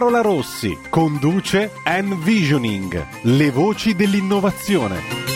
Carola Rossi conduce Envisioning, le voci dell'innovazione.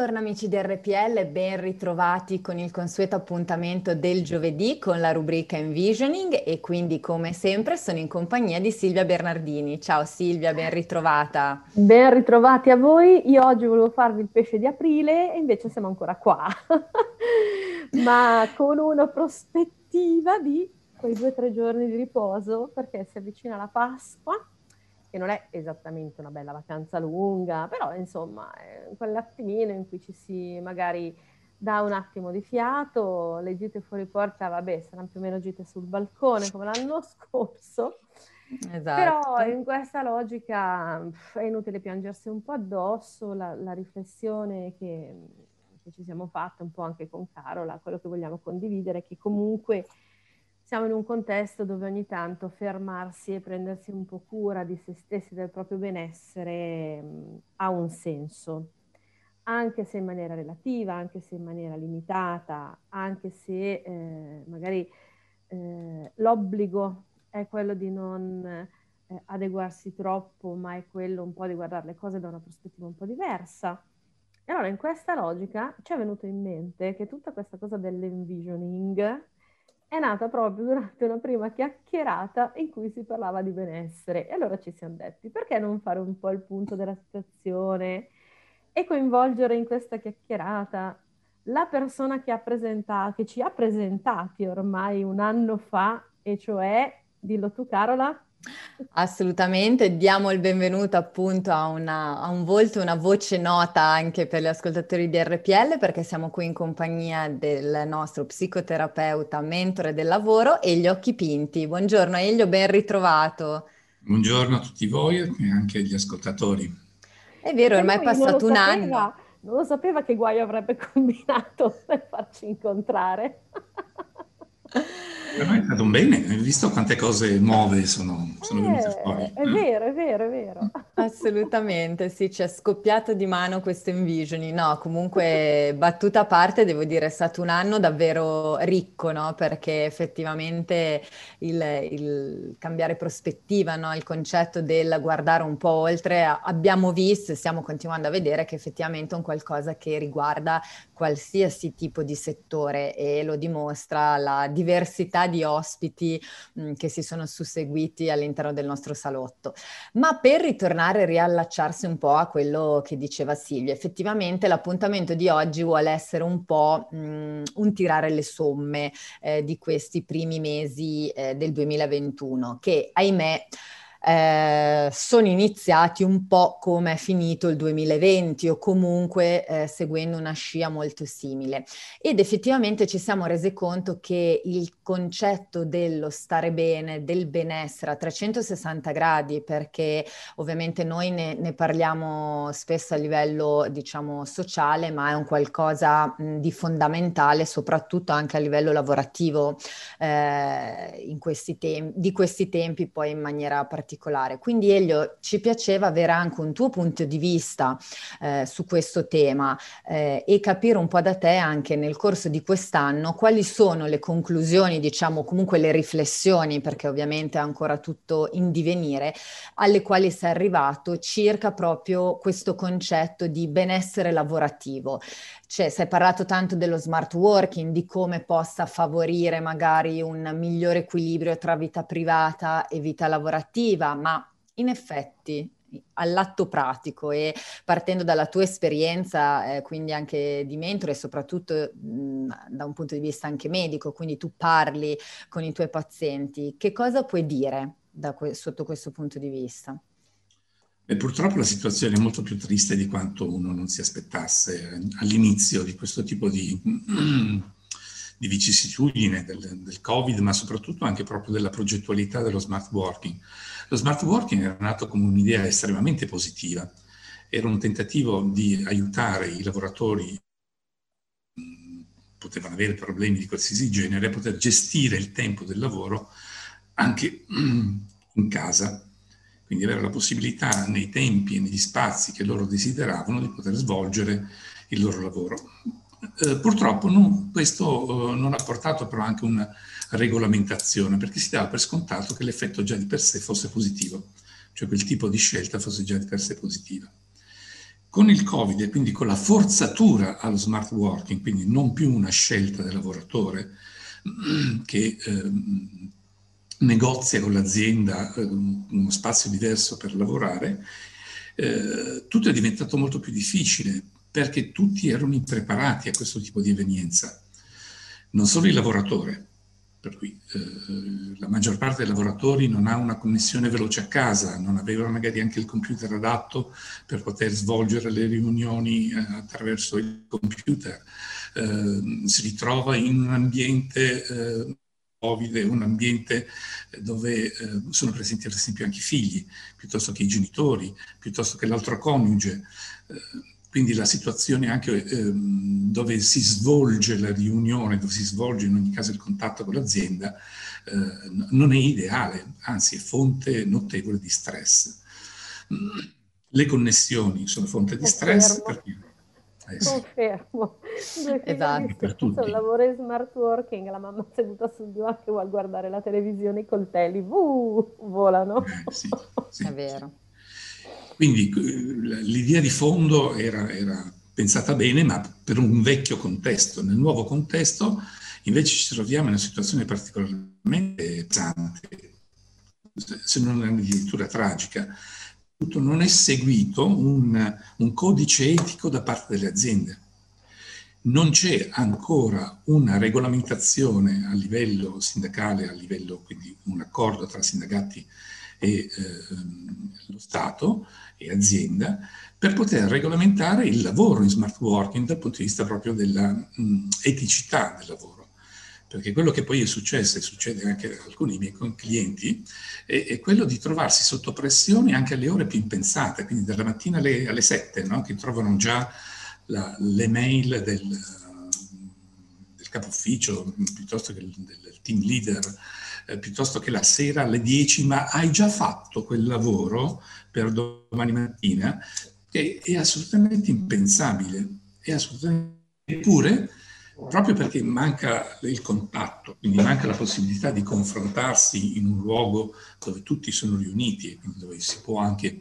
Buongiorno amici di RPL, ben ritrovati con il consueto appuntamento del giovedì con la rubrica Envisioning e quindi come sempre sono in compagnia di Silvia Bernardini. Ciao Silvia, ben ritrovata. Ben ritrovati a voi, io oggi volevo farvi il pesce di aprile e invece siamo ancora qua, ma con una prospettiva di quei due o tre giorni di riposo perché si avvicina la Pasqua che non è esattamente una bella vacanza lunga, però insomma è quell'attimino in cui ci si magari dà un attimo di fiato, le gite fuori porta, vabbè, saranno più o meno gite sul balcone come l'anno scorso. Esatto. Però in questa logica è inutile piangersi un po' addosso, la, la riflessione che, che, ci siamo fatte un po' anche con Carola, quello che vogliamo condividere, che comunque siamo in un contesto dove ogni tanto fermarsi e prendersi un po' cura di se stessi, del proprio benessere, mh, ha un senso, anche se in maniera relativa, anche se in maniera limitata, anche se eh, magari eh, l'obbligo è quello di non eh, adeguarsi troppo, ma è quello un po' di guardare le cose da una prospettiva un po' diversa. E allora in questa logica ci è venuto in mente che tutta questa cosa dell'envisioning, è nata proprio durante una prima chiacchierata in cui si parlava di benessere. E allora ci siamo detti, perché non fare un po' il punto della situazione e coinvolgere in questa chiacchierata la persona che, ha presentato, che ci ha presentati ormai un anno fa, e cioè, dillo tu Carola, Assolutamente, diamo il benvenuto appunto a, una, a un volto, una voce nota anche per gli ascoltatori di RPL perché siamo qui in compagnia del nostro psicoterapeuta, mentore del lavoro Elio Occhi Pinti. Buongiorno Elio, ben ritrovato. Buongiorno a tutti voi e anche agli ascoltatori. È vero, ormai è passato un sapeva, anno. Non lo sapeva che guaio avrebbe combinato per farci incontrare. Per me è stato un bene, hai visto quante cose nuove sono, sono venute Eh, fuori. è vero, è vero, è vero. Assolutamente, sì, ci è scoppiato di mano questo envisioning. No, comunque, battuta a parte, devo dire, è stato un anno davvero ricco, no? Perché effettivamente il, il cambiare prospettiva, no? Il concetto del guardare un po' oltre, abbiamo visto e stiamo continuando a vedere che effettivamente è un qualcosa che riguarda qualsiasi tipo di settore e lo dimostra la diversità di ospiti mh, che si sono susseguiti all'interno del nostro salotto. Ma per ritornare e riallacciarsi un po' a quello che diceva Silvia, effettivamente l'appuntamento di oggi vuole essere un po' mh, un tirare le somme eh, di questi primi mesi eh, del 2021 che ahimè eh, sono iniziati un po' come è finito il 2020 o comunque eh, seguendo una scia molto simile. Ed effettivamente ci siamo resi conto che il concetto dello stare bene, del benessere a 360 gradi, perché ovviamente noi ne, ne parliamo spesso a livello, diciamo, sociale, ma è un qualcosa mh, di fondamentale, soprattutto anche a livello lavorativo eh, in questi tempi, di questi tempi poi in maniera particolare particolare. Quindi Elio, ci piaceva avere anche un tuo punto di vista eh, su questo tema eh, e capire un po' da te anche nel corso di quest'anno quali sono le conclusioni, diciamo comunque le riflessioni, perché ovviamente è ancora tutto in divenire, alle quali sei arrivato circa proprio questo concetto di benessere lavorativo. Cioè, si è parlato tanto dello smart working, di come possa favorire magari un migliore equilibrio tra vita privata e vita lavorativa, ma in effetti all'atto pratico e partendo dalla tua esperienza, eh, quindi anche di mentore, soprattutto mh, da un punto di vista anche medico, quindi tu parli con i tuoi pazienti, che cosa puoi dire que- sotto questo punto di vista? E purtroppo la situazione è molto più triste di quanto uno non si aspettasse all'inizio di questo tipo di, di vicissitudine del, del, Covid, ma soprattutto anche proprio della progettualità dello smart working. Lo smart working era nato come un'idea estremamente positiva, era un tentativo di aiutare i lavoratori potevano avere problemi di qualsiasi genere, a poter gestire il tempo del lavoro anche in casa quindi avere la possibilità nei tempi e negli spazi che loro desideravano di poter svolgere il loro lavoro. Eh, purtroppo non, questo eh, non ha portato però anche una regolamentazione, perché si dava per scontato che l'effetto già di per sé fosse positivo, cioè quel tipo di scelta fosse già di per sé positiva. Con il Covid e quindi con la forzatura allo smart working, quindi non più una scelta del lavoratore che eh, negozia con l'azienda eh, uno spazio diverso per lavorare, eh, tutto è diventato molto più difficile perché tutti erano impreparati a questo tipo di evenienza. Non solo il lavoratore, per cui eh, la maggior parte dei lavoratori non ha una connessione veloce a casa, non aveva magari anche il computer adatto per poter svolgere le riunioni eh, attraverso il computer, eh, si ritrova in un ambiente Covid è un ambiente eh, dove eh, sono presenti ad esempio anche i figli, piuttosto che i genitori, piuttosto che l'altro coniuge. Eh, quindi la situazione anche eh, dove si svolge la riunione, dove si svolge in ogni caso il contatto con l'azienda, eh, non è ideale, anzi è fonte notevole di stress. Le connessioni sono fonte di stress perché eh Confermo. Esatto. Per tutti. lavoro in smart working, la mamma seduta sul divano che vuole guardare la televisione, i coltelli, uh, volano. Eh, sì, sì, È vero. Quindi l'idea di fondo era, era, pensata bene, ma per un vecchio contesto. Nel nuovo contesto invece ci troviamo in una situazione particolarmente pesante, se non addirittura tragica, non è seguito un, un codice etico da parte delle aziende. Non c'è ancora una regolamentazione a livello sindacale, a livello quindi un accordo tra sindacati e eh, lo Stato e azienda per poter regolamentare il lavoro in smart working dal punto di vista proprio della mh, eticità del lavoro perché quello che poi è successo e succede anche a alcuni miei clienti è, è, quello di trovarsi sotto pressione anche alle ore più impensate, quindi dalla mattina alle, alle 7, no? che trovano già la, le mail del, del capo ufficio piuttosto che del, del team leader, eh, piuttosto che la sera alle 10, ma hai già fatto quel lavoro per domani mattina, che è assolutamente impensabile, è assolutamente... Eppure proprio perché manca il contatto, quindi manca la possibilità di confrontarsi in un luogo dove tutti sono riuniti e dove si può anche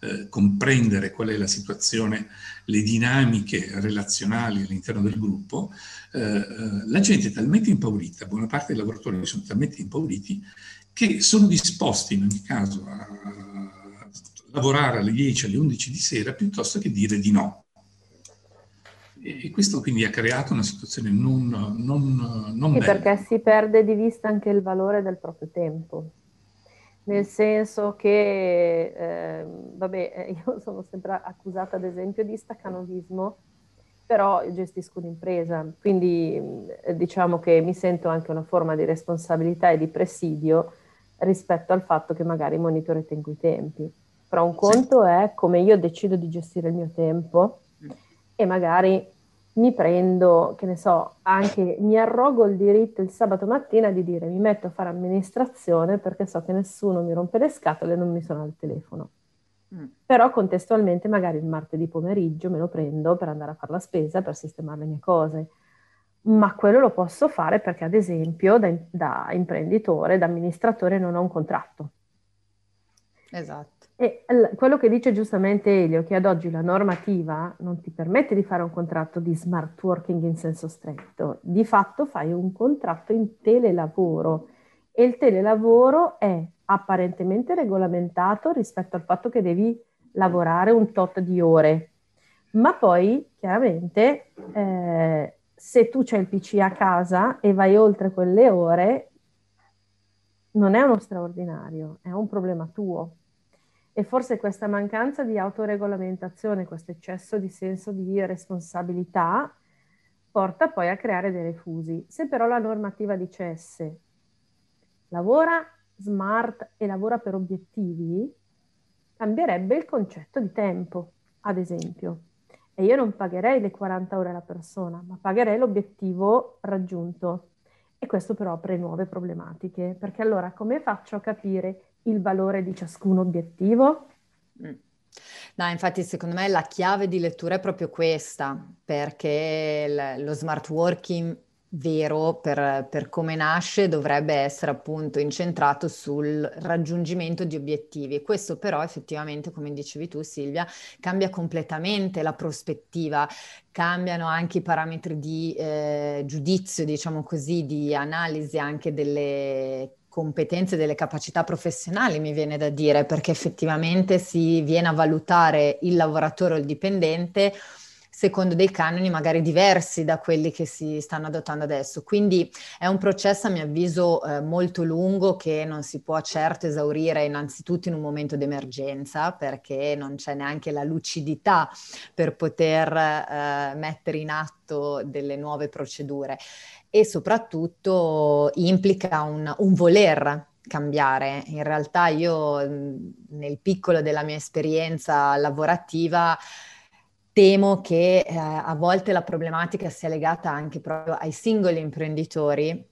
eh, comprendere qual è la situazione, le dinamiche relazionali all'interno del gruppo, eh, eh la gente è talmente impaurita, buona parte dei lavoratori sono talmente impauriti che sono disposti in ogni caso a lavorare alle 10, alle 11 di sera piuttosto che dire di no. E questo quindi ha creato una situazione non, non, non sì, perché si perde di vista anche il valore del proprio tempo. Nel senso che, eh, vabbè, io sono sempre accusata ad esempio di staccanovismo, però gestisco un'impresa, quindi eh, diciamo che mi sento anche una forma di responsabilità e di presidio rispetto al fatto che magari monitore tengo i tempi. Però un conto sì. è come io decido di gestire il mio tempo e magari mi prendo, che ne so, anche mi arrogo il diritto il sabato mattina di dire mi metto a fare amministrazione perché so che nessuno mi rompe le scatole e non mi suona il telefono. Mm. Però contestualmente magari il martedì pomeriggio me lo prendo per andare a fare la spesa, per sistemare le mie cose. Ma quello lo posso fare perché ad esempio da, da imprenditore, da amministratore non ho un contratto. Esatto. E quello che dice giustamente Elio, che ad oggi la normativa non ti permette di fare un contratto di smart working in senso stretto, di fatto fai un contratto in telelavoro. E il telelavoro è apparentemente regolamentato rispetto al fatto che devi lavorare un tot di ore, ma poi chiaramente eh, se tu c'hai il PC a casa e vai oltre quelle ore, non è uno straordinario, è un problema tuo E forse questa mancanza di autoregolamentazione, questo eccesso di senso di responsabilità, porta poi a creare dei refusi. Se però la normativa dicesse lavora smart e lavora per obiettivi, cambierebbe il concetto di tempo, ad esempio. E io non pagherei le 40 ore alla persona, ma pagherei l'obiettivo raggiunto. E questo però apre nuove problematiche, perché allora come faccio a capire il valore di ciascun obiettivo? Mm. No, infatti secondo me la chiave di lettura è proprio questa, perché lo smart working vero per, per, come nasce dovrebbe essere appunto incentrato sul raggiungimento di obiettivi. Questo però effettivamente, come dicevi tu Silvia, cambia completamente la prospettiva, cambiano anche i parametri di eh, giudizio, diciamo così, di analisi anche delle competenze, delle capacità professionali, mi viene da dire, perché effettivamente si viene a valutare il lavoratore o il dipendente secondo dei canoni magari diversi da quelli che si stanno adottando adesso. Quindi è un processo, a mio avviso, eh, molto lungo che non si può certo esaurire innanzitutto in un momento d'emergenza, perché non c'è neanche la lucidità per poter eh, mettere in atto delle nuove procedure e soprattutto implica un, un voler cambiare. In realtà io nel piccolo della mia esperienza lavorativa temo che eh, a volte la problematica sia legata anche proprio ai singoli imprenditori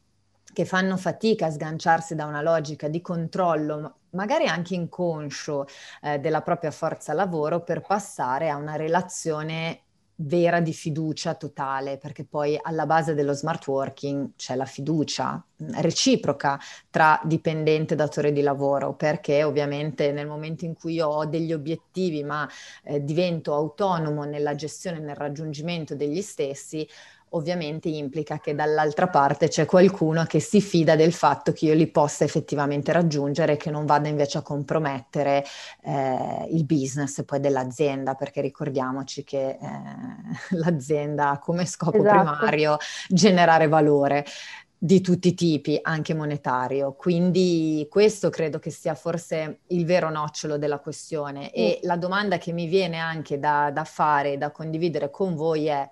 che fanno fatica a sganciarsi da una logica di controllo, magari anche inconscio, eh, della propria forza lavoro per passare a una relazione vera di fiducia totale, perché poi alla base dello smart working c'è la fiducia mm, reciproca tra dipendente e datore di lavoro, perché ovviamente nel momento in cui io ho degli obiettivi ma eh, divento autonomo nella gestione e nel raggiungimento degli stessi, ovviamente implica che dall'altra parte c'è qualcuno che si fida del fatto che io li possa effettivamente raggiungere e che non vada invece a compromettere eh, il business poi dell'azienda, perché ricordiamoci che eh, l'azienda ha come scopo esatto. primario generare valore di tutti i tipi, anche monetario. Quindi questo credo che sia forse il vero nocciolo della questione. E mm. la domanda che mi viene anche da, da fare, da condividere con voi è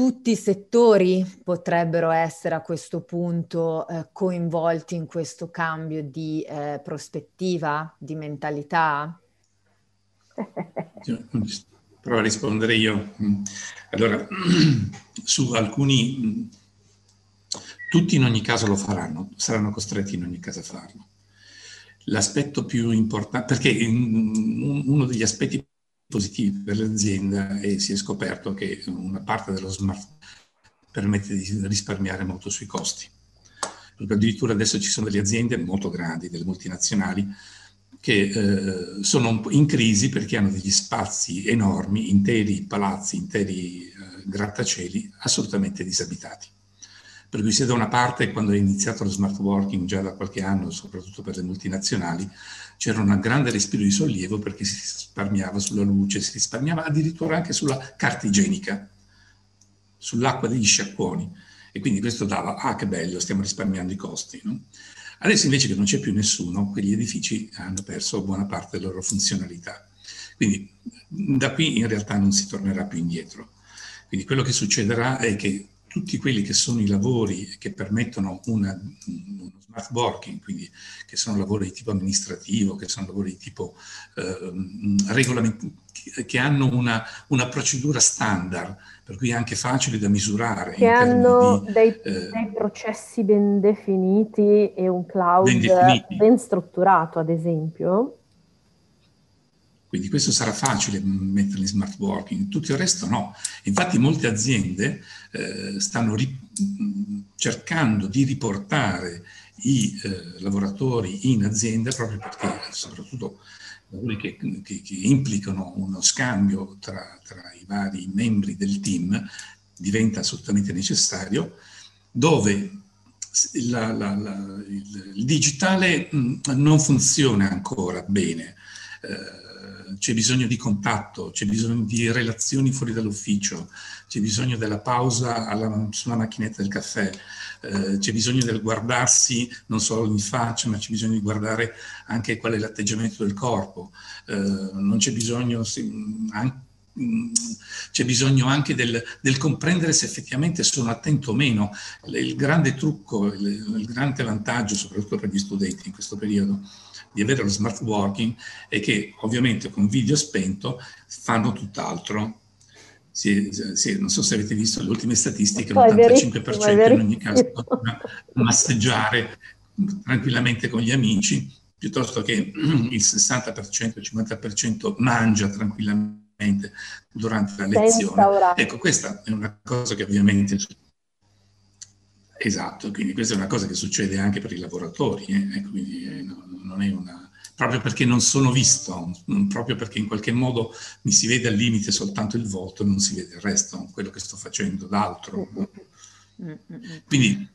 tutti i settori potrebbero essere a questo punto eh, coinvolti in questo cambio di eh, prospettiva, di mentalità? Provo a rispondere io. Allora, su alcuni, tutti in ogni caso lo faranno, saranno costretti in ogni caso a farlo. L'aspetto più importante, perché uno degli aspetti positivi per l'azienda e si è scoperto che una parte dello smart permette di risparmiare molto sui costi. Addirittura adesso ci sono delle aziende molto grandi, delle multinazionali, che eh, sono in crisi perché hanno degli spazi enormi, interi palazzi, interi eh, grattacieli assolutamente disabitati. Per cui se da una parte quando è iniziato lo smart working già da qualche anno, soprattutto per le multinazionali, c'era un grande respiro di sollievo perché si risparmiava sulla luce, si risparmiava addirittura anche sulla carta igienica, sull'acqua degli sciacquoni. E quindi questo dava, ah che bello, stiamo risparmiando i costi. No? Adesso invece che non c'è più nessuno, quegli edifici hanno perso buona parte della loro funzionalità. Quindi da qui in realtà non si tornerà più indietro. Quindi quello che succederà è che tutti quelli che sono i lavori che permettono una, uno smart working, quindi che sono lavori di tipo amministrativo, che sono lavori di tipo eh, regolamentario, che hanno una, una, procedura standard, per cui è anche facile da misurare. Che hanno di, dei, eh, dei, processi ben definiti e un cloud ben, ben strutturato, ad esempio. Quindi questo sarà facile mettere in smart working, tutto il resto no. Infatti molte aziende eh, stanno ri- cercando di riportare i eh, lavoratori in azienda proprio perché soprattutto lavori che, che, che, implicano uno scambio tra, tra i vari membri del team diventa assolutamente necessario, dove la, la, la, il, il, digitale mh, non funziona ancora bene. Eh, c'è bisogno di contatto, c'è bisogno di relazioni fuori dall'ufficio, c'è bisogno della pausa alla, sulla macchinetta del caffè, eh, c'è bisogno del guardarsi non solo in faccia, ma c'è bisogno di guardare anche qual è l'atteggiamento del corpo, eh, non c'è bisogno... Sì, anche, c'è bisogno anche del, del, comprendere se effettivamente sono attento o meno. Il grande trucco, il, il grande vantaggio, soprattutto per gli studenti in questo periodo, di avere lo smart working è che ovviamente con video spento fanno tutt'altro. Sì, sì, non so se avete visto le ultime statistiche, l'85% in ogni caso masseggiare tranquillamente con gli amici, piuttosto che il 60%, il 50% mangia tranquillamente durante la lezione. Ecco, questa è una cosa che ovviamente Esatto, quindi questa è una cosa che succede anche per i lavoratori, eh? Ecco, quindi, eh, no, non è una... proprio perché non sono visto, proprio perché in qualche modo mi si vede al limite soltanto il volto e non si vede il resto, quello che sto facendo d'altro. Quindi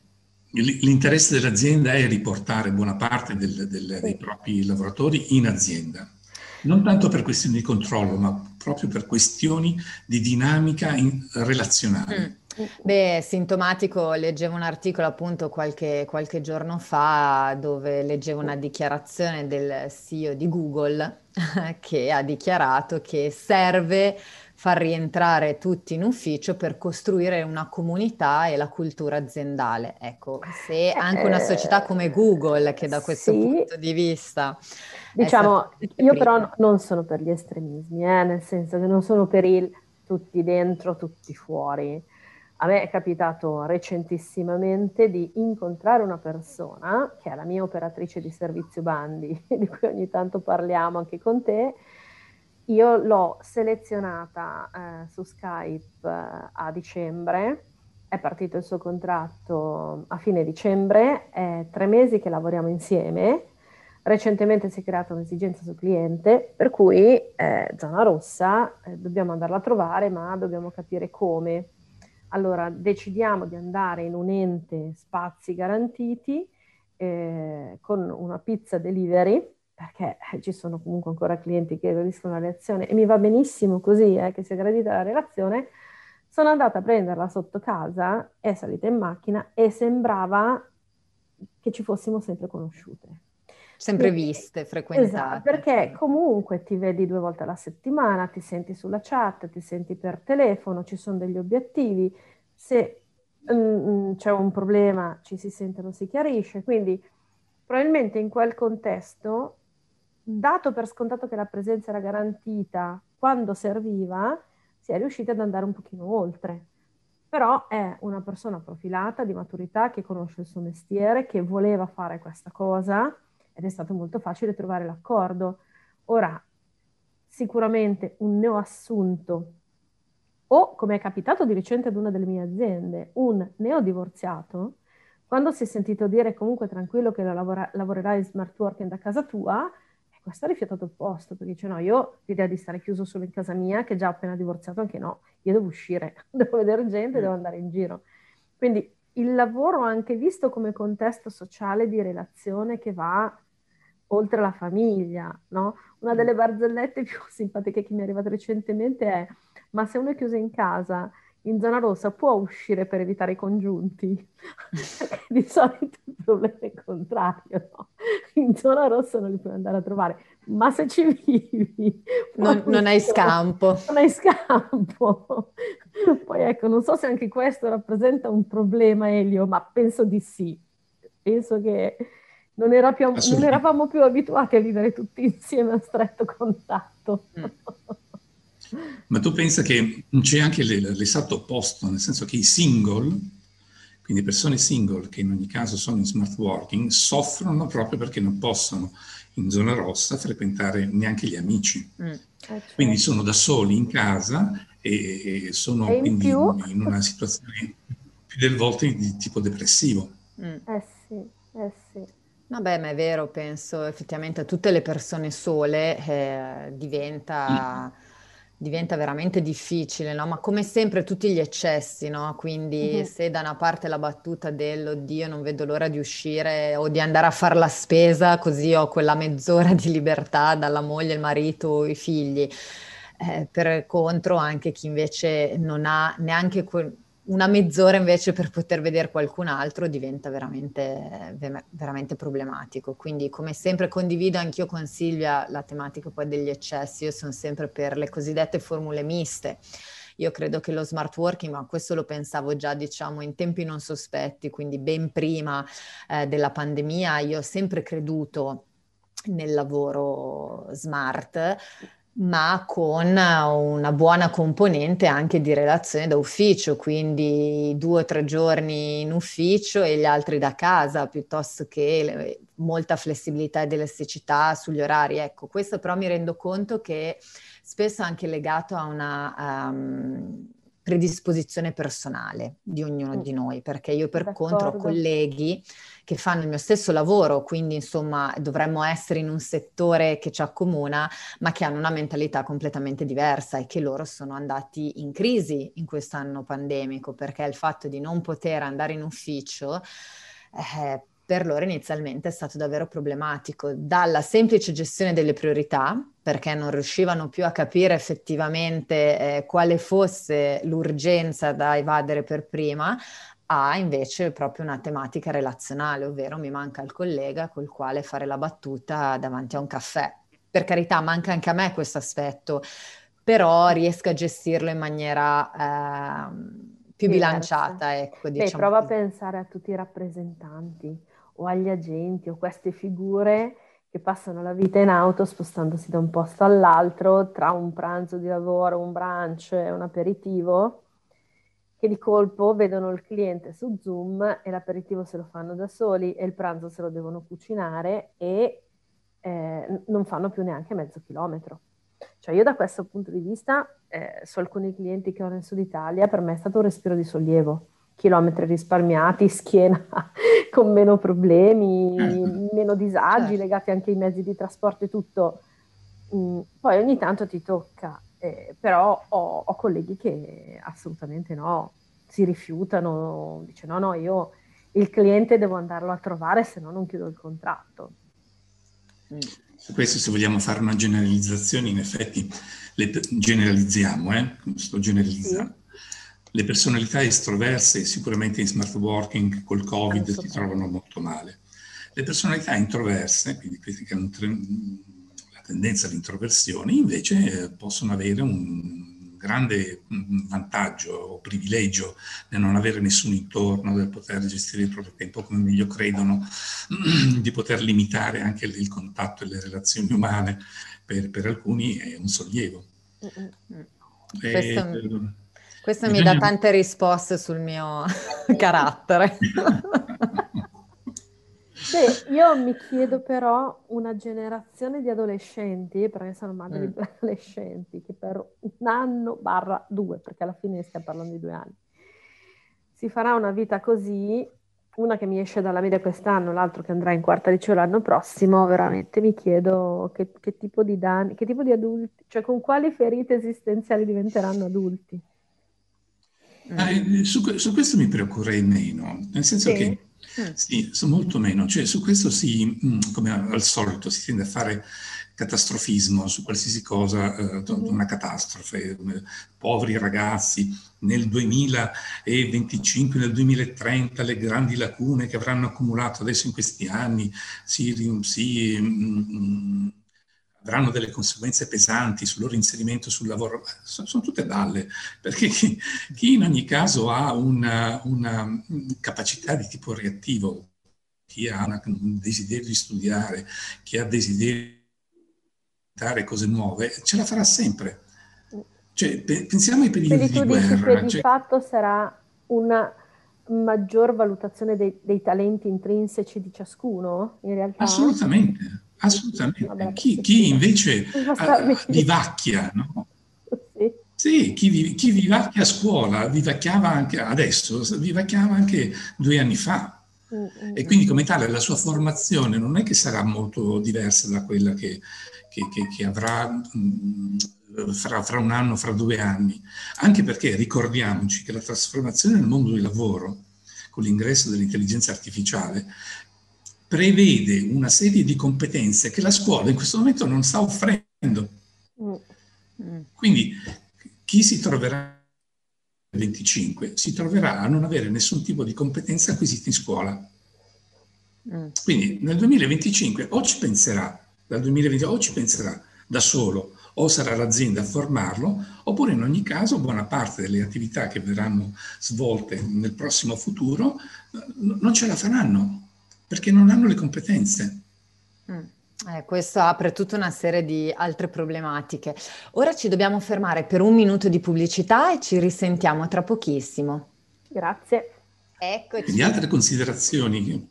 l'interesse dell'azienda è riportare buona parte del, del, dei propri lavoratori in azienda non tanto per questioni di controllo, ma proprio per questioni di dinamica relazionale. Beh, sintomatico, leggevo un articolo appunto qualche, qualche giorno fa dove leggevo una dichiarazione del CEO di Google che ha dichiarato che serve far rientrare tutti in ufficio per costruire una comunità e la cultura aziendale. Ecco, se anche una società come Google, che da questo sì. punto di vista... Diciamo, io però non sono per gli estremismi, eh, nel senso che non sono per il tutti dentro, tutti fuori a me è capitato recentissimamente di incontrare una persona, che è la mia operatrice di servizio bandi, di cui ogni tanto parliamo anche con te. Io l'ho selezionata eh, su Skype eh, a dicembre, è partito il suo contratto a fine dicembre, è tre mesi che lavoriamo insieme. Recentemente si è creata un'esigenza sul cliente, per cui eh, zona rossa, eh, dobbiamo andarla a trovare, ma dobbiamo capire come allora decidiamo di andare in un ente spazi garantiti eh, con una pizza delivery, perché eh, ci sono comunque ancora clienti che gradiscono la relazione e mi va benissimo così, eh, che sia gradita la relazione. Sono andata a prenderla sotto casa, è salita in macchina e sembrava che ci fossimo sempre conosciute. Sempre viste, frequentate. Esatto, perché comunque ti vedi due volte alla settimana, ti senti sulla chat, ti senti per telefono, ci sono degli obiettivi, se um, c'è un problema ci si sente, lo si chiarisce, quindi probabilmente in quel contesto, dato per scontato che la presenza era garantita quando serviva, si è riusciti ad andare un pochino oltre. Però è una persona profilata, di maturità, che conosce il suo mestiere, che voleva fare questa cosa ed è stato molto facile trovare l'accordo. Ora, sicuramente un neoassunto o, come è capitato di recente ad una delle mie aziende, un neodivorziato, quando si è sentito dire comunque tranquillo che lavora, lavorerai in smart working da casa tua, e questo ha rifiutato il posto, perché dice no, io l'idea di stare chiuso solo in casa mia, che già appena divorziato anche no, io devo uscire, devo vedere gente, devo andare in giro. Quindi il lavoro anche visto come contesto sociale di relazione che va oltre la famiglia, no? Una delle mm. barzellette più simpatiche che mi è arrivata recentemente è ma se uno è chiuso in casa in zona rossa può uscire per evitare i congiunti? di solito il problema è il contrario, no? In zona rossa non li puoi andare a trovare, ma se ci vivi... Non, non hai scampo. Non hai scampo. Poi ecco, non so se anche questo rappresenta un problema, Elio, ma penso di sì. Penso che non, era più, non, eravamo più abituati a vivere tutti insieme a stretto contatto. Mm. Ma tu pensa che c'è anche l'esatto opposto, nel senso che i single, quindi persone single che in ogni caso sono in smart working, soffrono proprio perché non possono in zona rossa frequentare neanche gli amici. Mm. Eh, certo. Quindi sono da soli in casa e, sono e in quindi in, in, una situazione più delle volte di tipo depressivo. Mm. Eh sì, eh sì. Vabbè, ma è vero, penso effettivamente a tutte le persone sole eh, diventa... Mm diventa veramente difficile, no? Ma come sempre tutti gli eccessi, no? Quindi mm-hmm. se da una parte la battuta dell'oddio non vedo l'ora di uscire o di andare a fare la spesa, così ho quella mezz'ora di libertà dalla moglie, il marito, i figli. Eh, per contro anche chi invece non ha neanche quel una mezz'ora invece per poter vedere qualcun altro diventa veramente, veramente problematico. Quindi, come sempre, condivido anch'io con Silvia la tematica poi degli eccessi. Io sono sempre per le cosiddette formule miste. Io credo che lo smart working, ma questo lo pensavo già, diciamo, in tempi non sospetti, quindi ben prima eh, della pandemia, io ho sempre creduto nel lavoro smart ma con una buona componente anche di relazione da ufficio, quindi due o tre giorni in ufficio e gli altri da casa, piuttosto che molta flessibilità ed elasticità sugli orari. Ecco, questo però mi rendo conto che spesso è anche legato a una um, predisposizione personale di ognuno mm. di noi, perché io per D'accordo. contro ho colleghi che fanno il mio stesso lavoro, quindi insomma dovremmo essere in un settore che ci accomuna, ma che hanno una mentalità completamente diversa e che loro sono andati in crisi in quest'anno pandemico, perché il fatto di non poter andare in ufficio eh, per loro inizialmente è stato davvero problematico, dalla semplice gestione delle priorità, perché non riuscivano più a capire effettivamente eh, quale fosse l'urgenza da evadere per prima, a invece proprio una tematica relazionale, ovvero mi manca il collega col quale fare la battuta davanti a un caffè. Per carità, manca anche a me questo aspetto, però riesco a gestirlo in maniera eh, più bilanciata. Ecco, diciamo Beh, prova così. a pensare a tutti i rappresentanti o agli agenti o queste figure che passano la vita in auto spostandosi da un posto all'altro tra un pranzo di lavoro, un brunch e un aperitivo, che di colpo vedono il cliente su Zoom e l'aperitivo se lo fanno da soli e il pranzo se lo devono cucinare e eh, non fanno più neanche mezzo chilometro. Cioè io da questo punto di vista, eh, su alcuni clienti che ho nel sud Italia, per me è stato un respiro di sollievo chilometri risparmiati, schiena con meno problemi, certo. meno disagi certo. legati anche ai mezzi di trasporto e tutto. Mm, poi ogni tanto ti tocca, eh, però ho, ho, colleghi che assolutamente no, si rifiutano, dice no, no, io il cliente devo andarlo a trovare se no non chiudo il contratto. Mm. Su questo se vogliamo fare una generalizzazione, in effetti le generalizziamo, eh? sto generalizzando. Sì le personalità estroverse sicuramente in smart working col Covid si trovano molto male. Le personalità introverse, quindi queste che hanno la tendenza all'introversione, invece eh, possono avere un grande vantaggio o privilegio nel non avere nessuno intorno, del poter gestire il proprio tempo come meglio credono, di poter limitare anche il contatto e le relazioni umane. Per, per alcuni è un sollievo. Mm-hmm. E, Questo... Questo mi dà tante risposte sul mio carattere. Sì, io mi chiedo però una generazione di adolescenti, perché sono madre mm. di adolescenti, che per un anno barra due, perché alla fine stiamo parlando di due anni, si farà una vita così, una che mi esce dalla media quest'anno, l'altro che andrà in quarta liceo l'anno prossimo, veramente mi chiedo che, che tipo di danni, che tipo di adulti, cioè con quali ferite esistenziali diventeranno adulti. Eh, su, su, questo mi preoccuperei meno, nel senso sì. che mm. sì, molto meno, cioè su questo si, mm, come al solito, si tende a fare catastrofismo su qualsiasi cosa, eh, mm-hmm. una catastrofe, poveri ragazzi, nel 2025, nel 2030 le grandi lacune che avranno accumulato adesso in questi anni si, si mm, avranno delle conseguenze pesanti sul loro inserimento sul lavoro, sono, sono tutte balle, perché chi, chi, in ogni caso ha una, una, capacità di tipo reattivo, chi ha una, un desiderio di studiare, chi ha desiderio di fare cose nuove, ce la farà sempre. Cioè, pensiamo ai periodi Quindi di guerra. Che cioè... di fatto sarà una maggior valutazione dei, dei talenti intrinseci di ciascuno, in realtà? Assolutamente, Assolutamente. Vabbè, chi, chi, invece uh, vivacchia, no? Sì, sì chi, chi, vivacchia a scuola, vivacchiava anche adesso, vivacchiava anche due anni fa. Mm-hmm. E quindi come tale la sua formazione non è che sarà molto diversa da quella che, che, che, che avrà mh, fra, fra, un anno, fra due anni, anche perché ricordiamoci che la trasformazione nel mondo del lavoro, con l'ingresso dell'intelligenza artificiale, prevede una serie di competenze che la scuola in questo momento non sta offrendo. Mm. Quindi chi si troverà 25 si troverà a non avere nessun tipo di competenze acquisite in scuola. Mm. Quindi nel 2025 o ci penserà, dal 2020 o ci penserà da solo o sarà l'azienda a formarlo, oppure in ogni caso buona parte delle attività che verranno svolte nel prossimo futuro non ce la faranno perché non hanno le competenze. Mm. Eh, questo apre tutta una serie di altre problematiche. Ora ci dobbiamo fermare per un minuto di pubblicità e ci risentiamo tra pochissimo. Grazie. Eccoci. Quindi altre considerazioni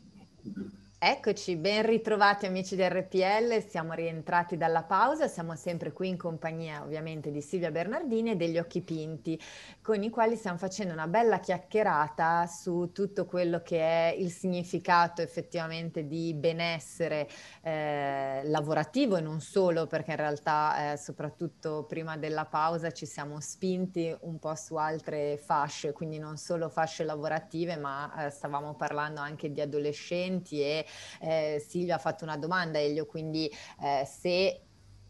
Eccoci, ben ritrovati amici di RPL, siamo rientrati dalla pausa, siamo sempre qui in compagnia ovviamente di Silvia Bernardini e degli Occhi Pinti, con i quali stiamo facendo una bella chiacchierata su tutto quello che è il significato effettivamente di benessere eh, lavorativo e non solo, perché in realtà eh, soprattutto prima della pausa ci siamo spinti un po' su altre fasce, quindi non solo fasce lavorative, ma eh, stavamo parlando anche di adolescenti e eh, Silvia ha fatto una domanda, Elio, quindi eh, se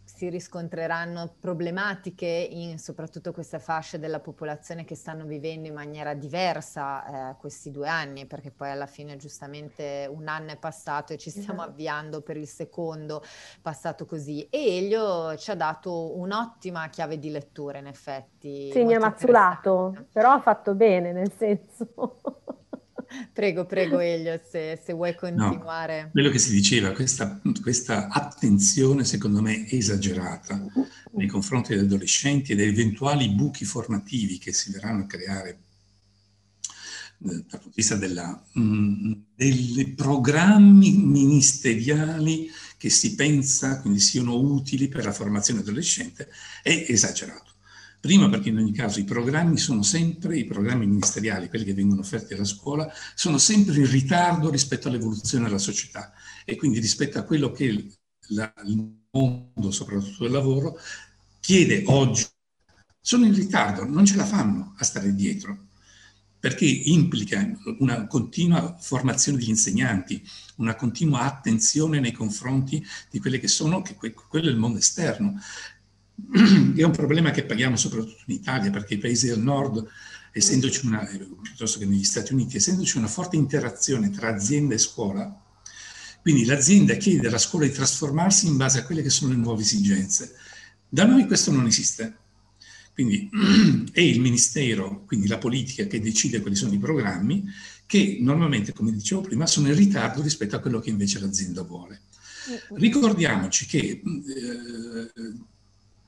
si riscontreranno problematiche in soprattutto queste fasce della popolazione che stanno vivendo in maniera diversa eh, questi due anni, perché poi alla fine giustamente un anno è passato e ci stiamo esatto. avviando per il secondo passato così. E Elio ci ha dato un'ottima chiave di lettura in effetti. Sì, mi ha mazzulato, però ha fatto bene nel senso. Prego, prego Elio, se, se vuoi continuare. No, quello che si diceva, questa, questa, attenzione secondo me esagerata nei confronti degli adolescenti e degli eventuali buchi formativi che si verranno a creare eh, dal punto di vista della, mh, mm, dei programmi ministeriali che si pensa quindi siano utili per la formazione adolescente è esagerato. Prima perché in ogni caso i programmi sono sempre, i programmi ministeriali, quelli che vengono offerti alla scuola, sono sempre in ritardo rispetto all'evoluzione della società e quindi rispetto a quello che la, il mondo, soprattutto del lavoro, chiede oggi. Sono in ritardo, non ce la fanno a stare dietro perché implica una continua formazione degli insegnanti, una continua attenzione nei confronti di quelle che sono, che quello è il mondo esterno è un problema che paghiamo soprattutto in Italia, perché i paesi del nord, essendoci una, piuttosto che negli Stati Uniti, essendoci una forte interazione tra azienda e scuola, quindi l'azienda chiede alla scuola di trasformarsi in base a quelle che sono le nuove esigenze. Da noi questo non esiste. Quindi è il Ministero, quindi la politica, che decide quali sono i programmi, che normalmente, come dicevo prima, sono in ritardo rispetto a quello che invece l'azienda vuole. Ricordiamoci che eh,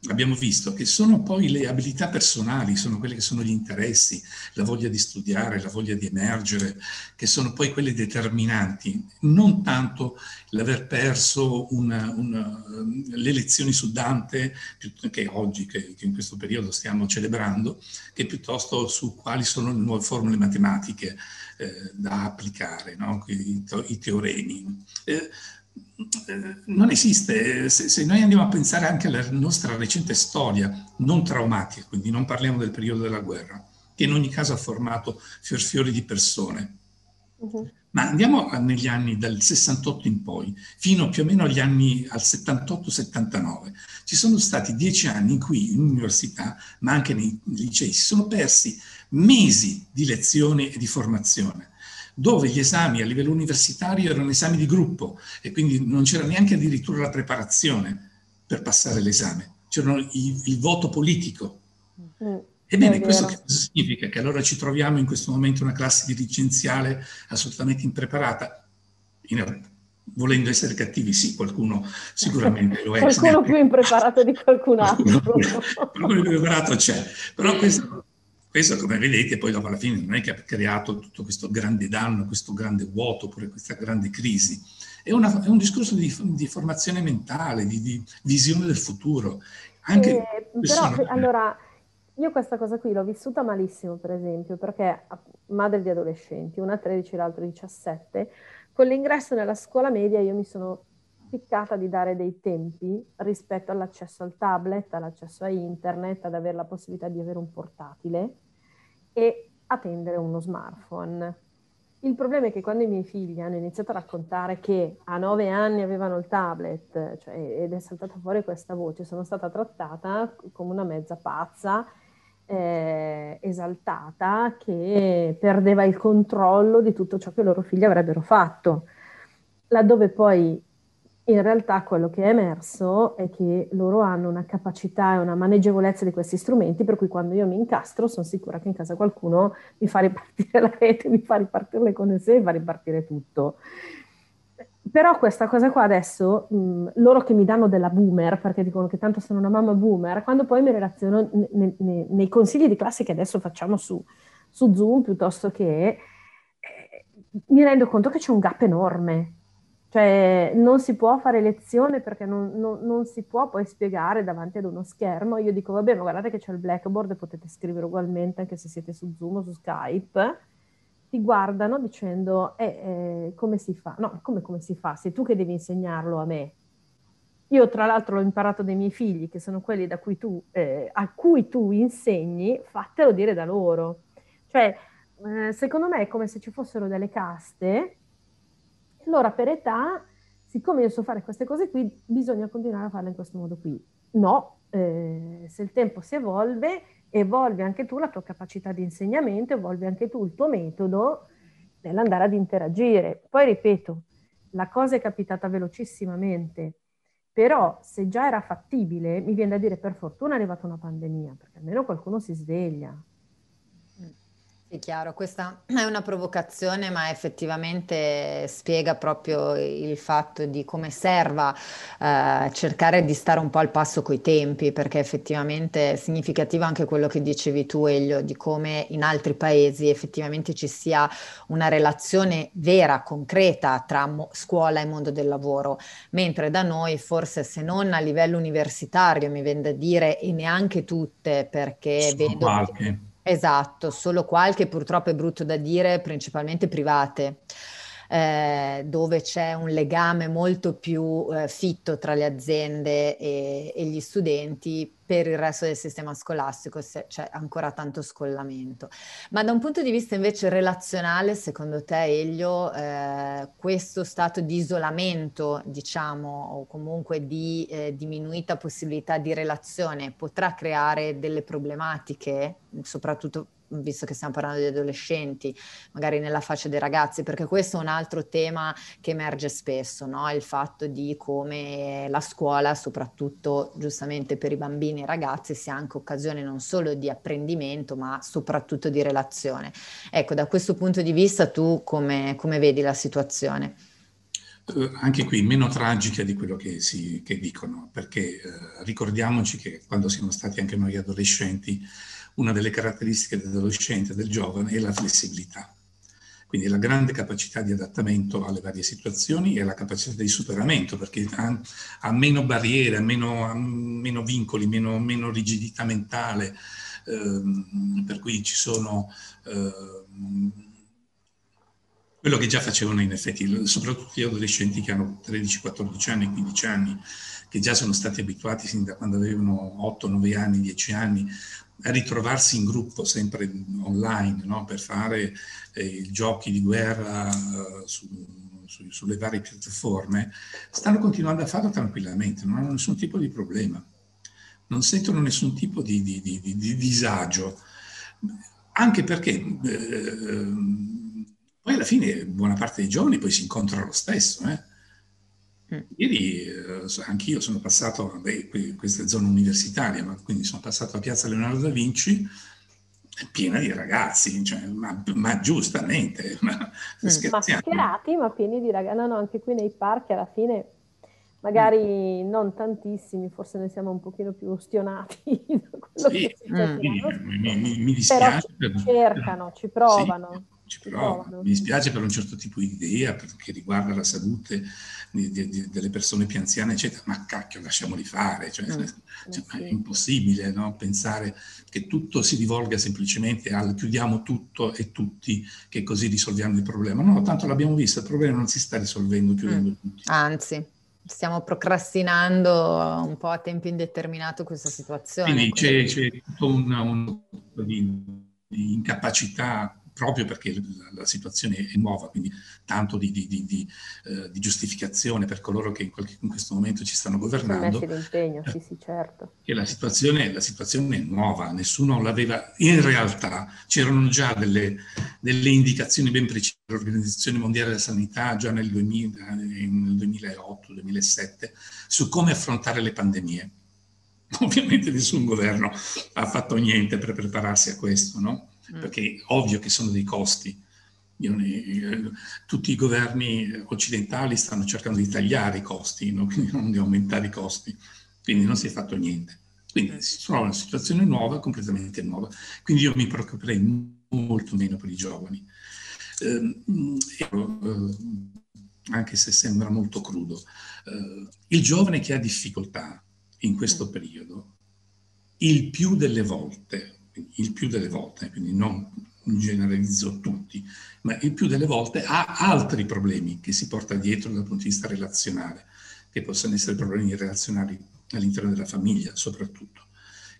abbiamo visto che sono poi le abilità personali, sono quelle che sono gli interessi, la voglia di studiare, la voglia di emergere, che sono poi quelle determinanti, non tanto l'aver perso una, una, le lezioni su Dante, che oggi, che, che, in questo periodo stiamo celebrando, che piuttosto su quali sono le nuove formule matematiche eh, da applicare, no? I, i, teoremi. Eh, non esiste. Se, se, noi andiamo a pensare anche alla nostra recente storia, non traumatica, quindi non parliamo del periodo della guerra, che in ogni caso ha formato fior fiori di persone. Uh-huh. Ma andiamo negli anni dal 68 in poi, fino più o meno agli anni al 78-79. Ci sono stati dieci anni in cui in università, ma anche nei licei, si sono persi mesi di lezione e di formazione dove gli esami a livello universitario erano esami di gruppo e quindi non c'era neanche addirittura la preparazione per passare l'esame, c'era il, il voto politico. Mm, Ebbene, questo che significa? Che allora ci troviamo in questo momento una classe dirigenziale assolutamente impreparata? In, volendo essere cattivi, sì, qualcuno sicuramente lo è. qualcuno più impreparato di qualcun altro. qualcuno più impreparato c'è, però questo questo, come vedete, poi dopo alla fine non è che ha creato tutto questo grande danno, questo grande vuoto, oppure questa grande crisi. È, una, è un discorso di, di, formazione mentale, di, di, visione del futuro. Anche eh, però, allora, io questa cosa qui l'ho vissuta malissimo, per esempio, perché madre di adolescenti, una 13 e l'altra 17, con l'ingresso nella scuola media io mi sono piccata di dare dei tempi rispetto all'accesso al tablet, all'accesso a internet, ad avere la possibilità di avere un portatile e attendere uno smartphone. Il problema è che quando i miei figli hanno iniziato a raccontare che a nove anni avevano il tablet cioè, ed è saltata fuori questa voce, sono stata trattata come una mezza pazza, eh, esaltata, che perdeva il controllo di tutto ciò che i loro figli avrebbero fatto. Laddove poi in realtà quello che è emerso è che loro hanno una capacità e una maneggevolezza di questi strumenti, per cui quando io mi incastro sono sicura che in casa qualcuno mi fa ripartire la rete, mi fa ripartire le connessioni, mi fa ripartire tutto. Però questa cosa qua adesso, mh, loro che mi danno della boomer, perché dicono che tanto sono una mamma boomer, quando poi mi relaziono ne, ne, nei consigli di classe che adesso facciamo su, su Zoom piuttosto che, eh, mi rendo conto che c'è un gap enorme cioè non si può fare lezione perché non, non, non, si può poi spiegare davanti ad uno schermo. Io dico, vabbè, ma guardate che c'è il blackboard potete scrivere ugualmente anche se siete su Zoom o su Skype. Ti guardano dicendo, eh, eh, come si fa? No, come, come si fa? Sei tu che devi insegnarlo a me. Io tra l'altro l'ho imparato dai miei figli, che sono quelli cui tu, eh, a cui tu insegni, fatelo dire da loro. Cioè, eh, secondo me è come se ci fossero delle caste allora per età, siccome io so fare queste cose qui, bisogna continuare a farle in questo modo qui. No, eh, se il tempo si evolve, evolve anche tu la tua capacità di insegnamento, evolve anche tu il tuo metodo nell'andare ad interagire. Poi ripeto, la cosa è capitata velocissimamente, però se già era fattibile, mi viene da dire per fortuna è arrivata una pandemia, perché almeno qualcuno si sveglia. Sì, chiaro, questa è una provocazione, ma effettivamente spiega proprio il fatto di come serva eh, cercare di stare un po' al passo coi tempi, perché effettivamente è significativo anche quello che dicevi tu, Elio, di come in altri paesi effettivamente ci sia una relazione vera, concreta tra mo- scuola e mondo del lavoro, mentre da noi forse se non a livello universitario, mi viene da dire, e neanche tutte, perché Sono vedo... Qualche Esatto, solo qualche purtroppo è brutto da dire, principalmente private eh, dove c'è un legame molto più eh, fitto tra le aziende e, e, gli studenti, per il resto del sistema scolastico c'è ancora tanto scollamento. Ma da un punto di vista invece relazionale, secondo te, Elio, eh, questo stato di isolamento, diciamo, o comunque di eh, diminuita possibilità di relazione potrà creare delle problematiche, soprattutto visto che stiamo parlando di adolescenti, magari nella faccia dei ragazzi, perché questo è un altro tema che emerge spesso, no? il fatto di come la scuola, soprattutto giustamente per i bambini e i ragazzi, sia anche occasione non solo di apprendimento, ma soprattutto di relazione. Ecco, da questo punto di vista tu come, come vedi la situazione? Eh, anche qui meno tragica di quello che, si, che dicono, perché eh, ricordiamoci che quando siamo stati anche noi adolescenti, una delle caratteristiche dell'adolescente, del giovane, è la flessibilità. Quindi la grande capacità di adattamento alle varie situazioni e la capacità di superamento, perché ha, ha meno barriere, ha meno, ha meno vincoli, meno, meno, rigidità mentale, ehm, per cui ci sono... Ehm, quello che già facevano in effetti, soprattutto gli adolescenti che hanno 13, 14 anni, 15 anni, che già sono stati abituati sin da quando avevano 8, 9 anni, 10 anni ritrovarsi in gruppo sempre online no? per fare eh, giochi di guerra eh, su, su, sulle varie piattaforme, stanno continuando a farlo tranquillamente, non hanno nessun tipo di problema, non sentono nessun tipo di, di, di, di disagio, anche perché eh, poi alla fine buona parte dei giovani poi si incontrano lo stesso. Eh? Mm. Ieri eh, anch'io sono passato, beh, questa è zona universitaria, ma quindi sono passato a Piazza Leonardo da Vinci, piena di ragazzi, cioè, ma, ma, giustamente, ma mm, mascherati, ma pieni di ragazzi. No, no, anche qui nei parchi alla fine magari mm. non tantissimi, forse ne siamo un pochino più ustionati da quello sì, che mm. mi, mi, mi, dispiace. Però ci cercano, ci provano. Sì però oh, mi dispiace per un certo tipo di idea che riguarda la salute di, di, delle persone più anziane, eccetera, ma cacchio, lasciamoli fare, cioè, mm, cioè, sì. è impossibile no? pensare che tutto si rivolga semplicemente al chiudiamo tutto e tutti, che così risolviamo il problema. No, tanto l'abbiamo visto, il problema non si sta risolvendo chiudendo mm. tutti. Anzi, stiamo procrastinando un po' a tempo indeterminato questa situazione. Quindi, quindi... c'è, c'è tutto un, un di, di incapacità proprio perché la, situazione è nuova, quindi tanto di, di, di, uh, di giustificazione per coloro che in, qualche, in, questo momento ci stanno governando. L'impegno, sì, sì, certo. Che la situazione, la situazione, è nuova, nessuno l'aveva. In realtà c'erano già delle, delle indicazioni ben precise dell'Organizzazione Mondiale della Sanità già nel, 2000, nel 2008-2007 su come affrontare le pandemie. Ovviamente nessun governo ha fatto niente per prepararsi a questo, no? Mm. perché è ovvio che sono dei costi. Ne, tutti i governi occidentali stanno cercando di tagliare i costi, no? quindi non di aumentare i costi, quindi non si è fatto niente. Quindi mm. si trova una situazione nuova, completamente nuova. Quindi io mi preoccuperei molto meno per i giovani. Eh, eh, anche se sembra molto crudo. Eh, il giovane che ha difficoltà in questo mm. periodo, il più delle volte il più delle volte, quindi non generalizzo tutti, ma il più delle volte ha altri problemi che si porta dietro dal punto di vista relazionale, che possono essere problemi relazionali all'interno della famiglia soprattutto.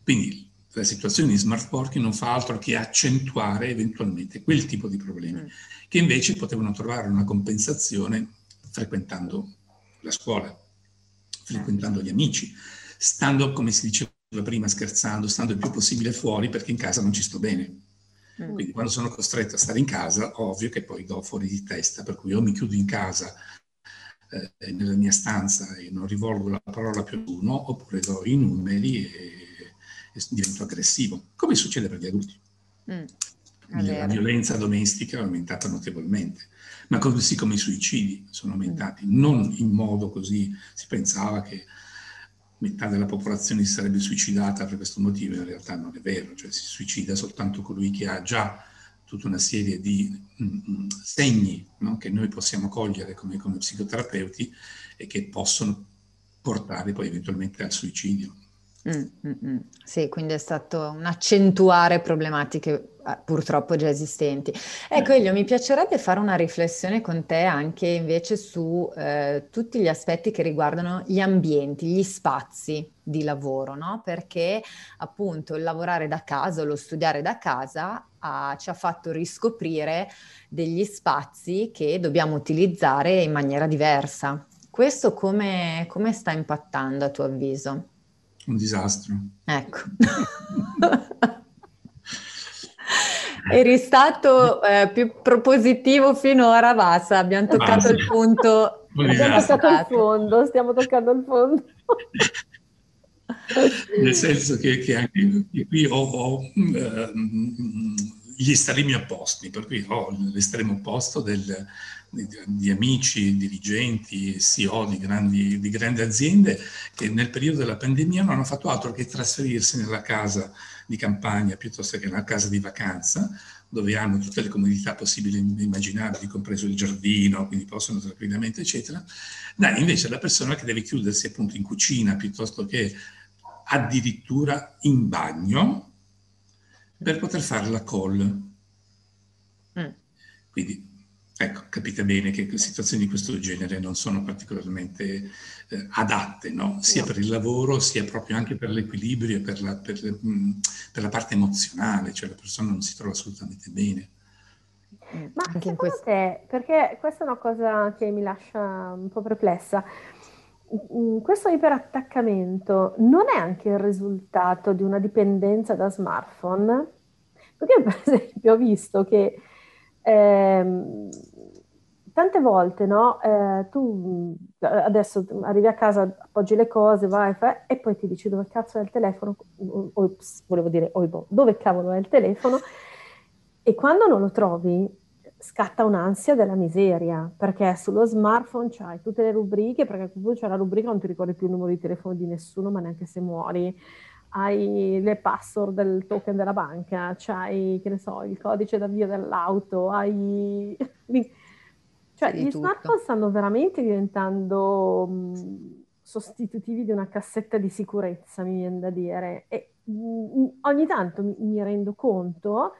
Quindi la situazione di smart working non fa altro che accentuare eventualmente quel tipo di problemi, mm. che invece potevano trovare una compensazione frequentando la scuola, frequentando gli amici, stando, come si diceva prima scherzando, stando il più possibile fuori perché in casa non ci sto bene. Mm. Quindi quando sono costretto a stare in casa, ovvio che poi do fuori di testa, per cui io mi chiudo in casa eh, nella mia stanza e non rivolgo la parola più ad uno, oppure do i numeri e, e divento aggressivo, come succede per gli adulti. Mm. La violenza domestica è aumentata notevolmente, ma così come i suicidi sono aumentati, mm. non in modo così, si pensava che metà della popolazione si sarebbe suicidata per questo motivo, in realtà non è vero, cioè si suicida soltanto colui che ha già tutta una serie di mh, mm, mm, segni no? che noi possiamo cogliere come, come psicoterapeuti e che possono portare poi eventualmente al suicidio. Mm, mm, mm. Sì, quindi è stato un accentuare problematiche eh, purtroppo già esistenti. Ecco, Elio, mi piacerebbe fare una riflessione con te anche invece su eh, tutti gli aspetti che riguardano gli ambienti, gli spazi di lavoro, no? Perché appunto il lavorare da casa, lo studiare da casa ha, ci ha fatto riscoprire degli spazi che dobbiamo utilizzare in maniera diversa. Questo come, come sta impattando a tuo avviso? Un disastro. Ecco. Eri stato eh, più propositivo finora, basta, abbiamo toccato basta. il punto. Abbiamo toccato il fondo, stiamo toccando il fondo. Nel senso che, che anche qui ho, ho uh, gli estremi opposti, per cui ho l'estremo opposto del, di amici, dirigenti, CEO di grandi, di grandi, aziende che nel periodo della pandemia non hanno fatto altro che trasferirsi nella casa di campagna piuttosto che nella casa di vacanza, dove hanno tutte le comodità possibili e immaginabili, compreso il giardino, quindi possono tranquillamente, eccetera. Da invece la persona che deve chiudersi appunto in cucina piuttosto che addirittura in bagno per poter fare la call. Mm. Quindi Ecco, capite bene che situazioni di questo genere non sono particolarmente eh, adatte, no? sia no. per il lavoro, sia proprio anche per l'equilibrio e per la, per, mh, mm, per la parte emozionale, cioè la persona non si trova assolutamente bene. Ma anche in questo... te, perché questa è una cosa che mi lascia un po' perplessa, mm, questo iperattaccamento non è anche il risultato di una dipendenza da smartphone? Perché per esempio ho visto che eh, tante volte, no? Eh, tu adesso arrivi a casa, appoggi le cose, vai, fai, e poi ti dici dove cazzo è il telefono? Ops, volevo dire, oibo, dove cavolo è il telefono? E quando non lo trovi, scatta un'ansia della miseria, perché sullo smartphone c'hai tutte le rubriche, perché tu c'è la rubrica, non ti ricordi più il numero di telefono di nessuno, ma neanche se muori hai le password del token della banca, c'hai, che ne so, il codice d'avvio dell'auto, hai... cioè, Sì, gli tutto. smartphone stanno veramente diventando mh, sostitutivi di una cassetta di sicurezza, mi viene da dire. E mh, ogni tanto mi, mi rendo conto,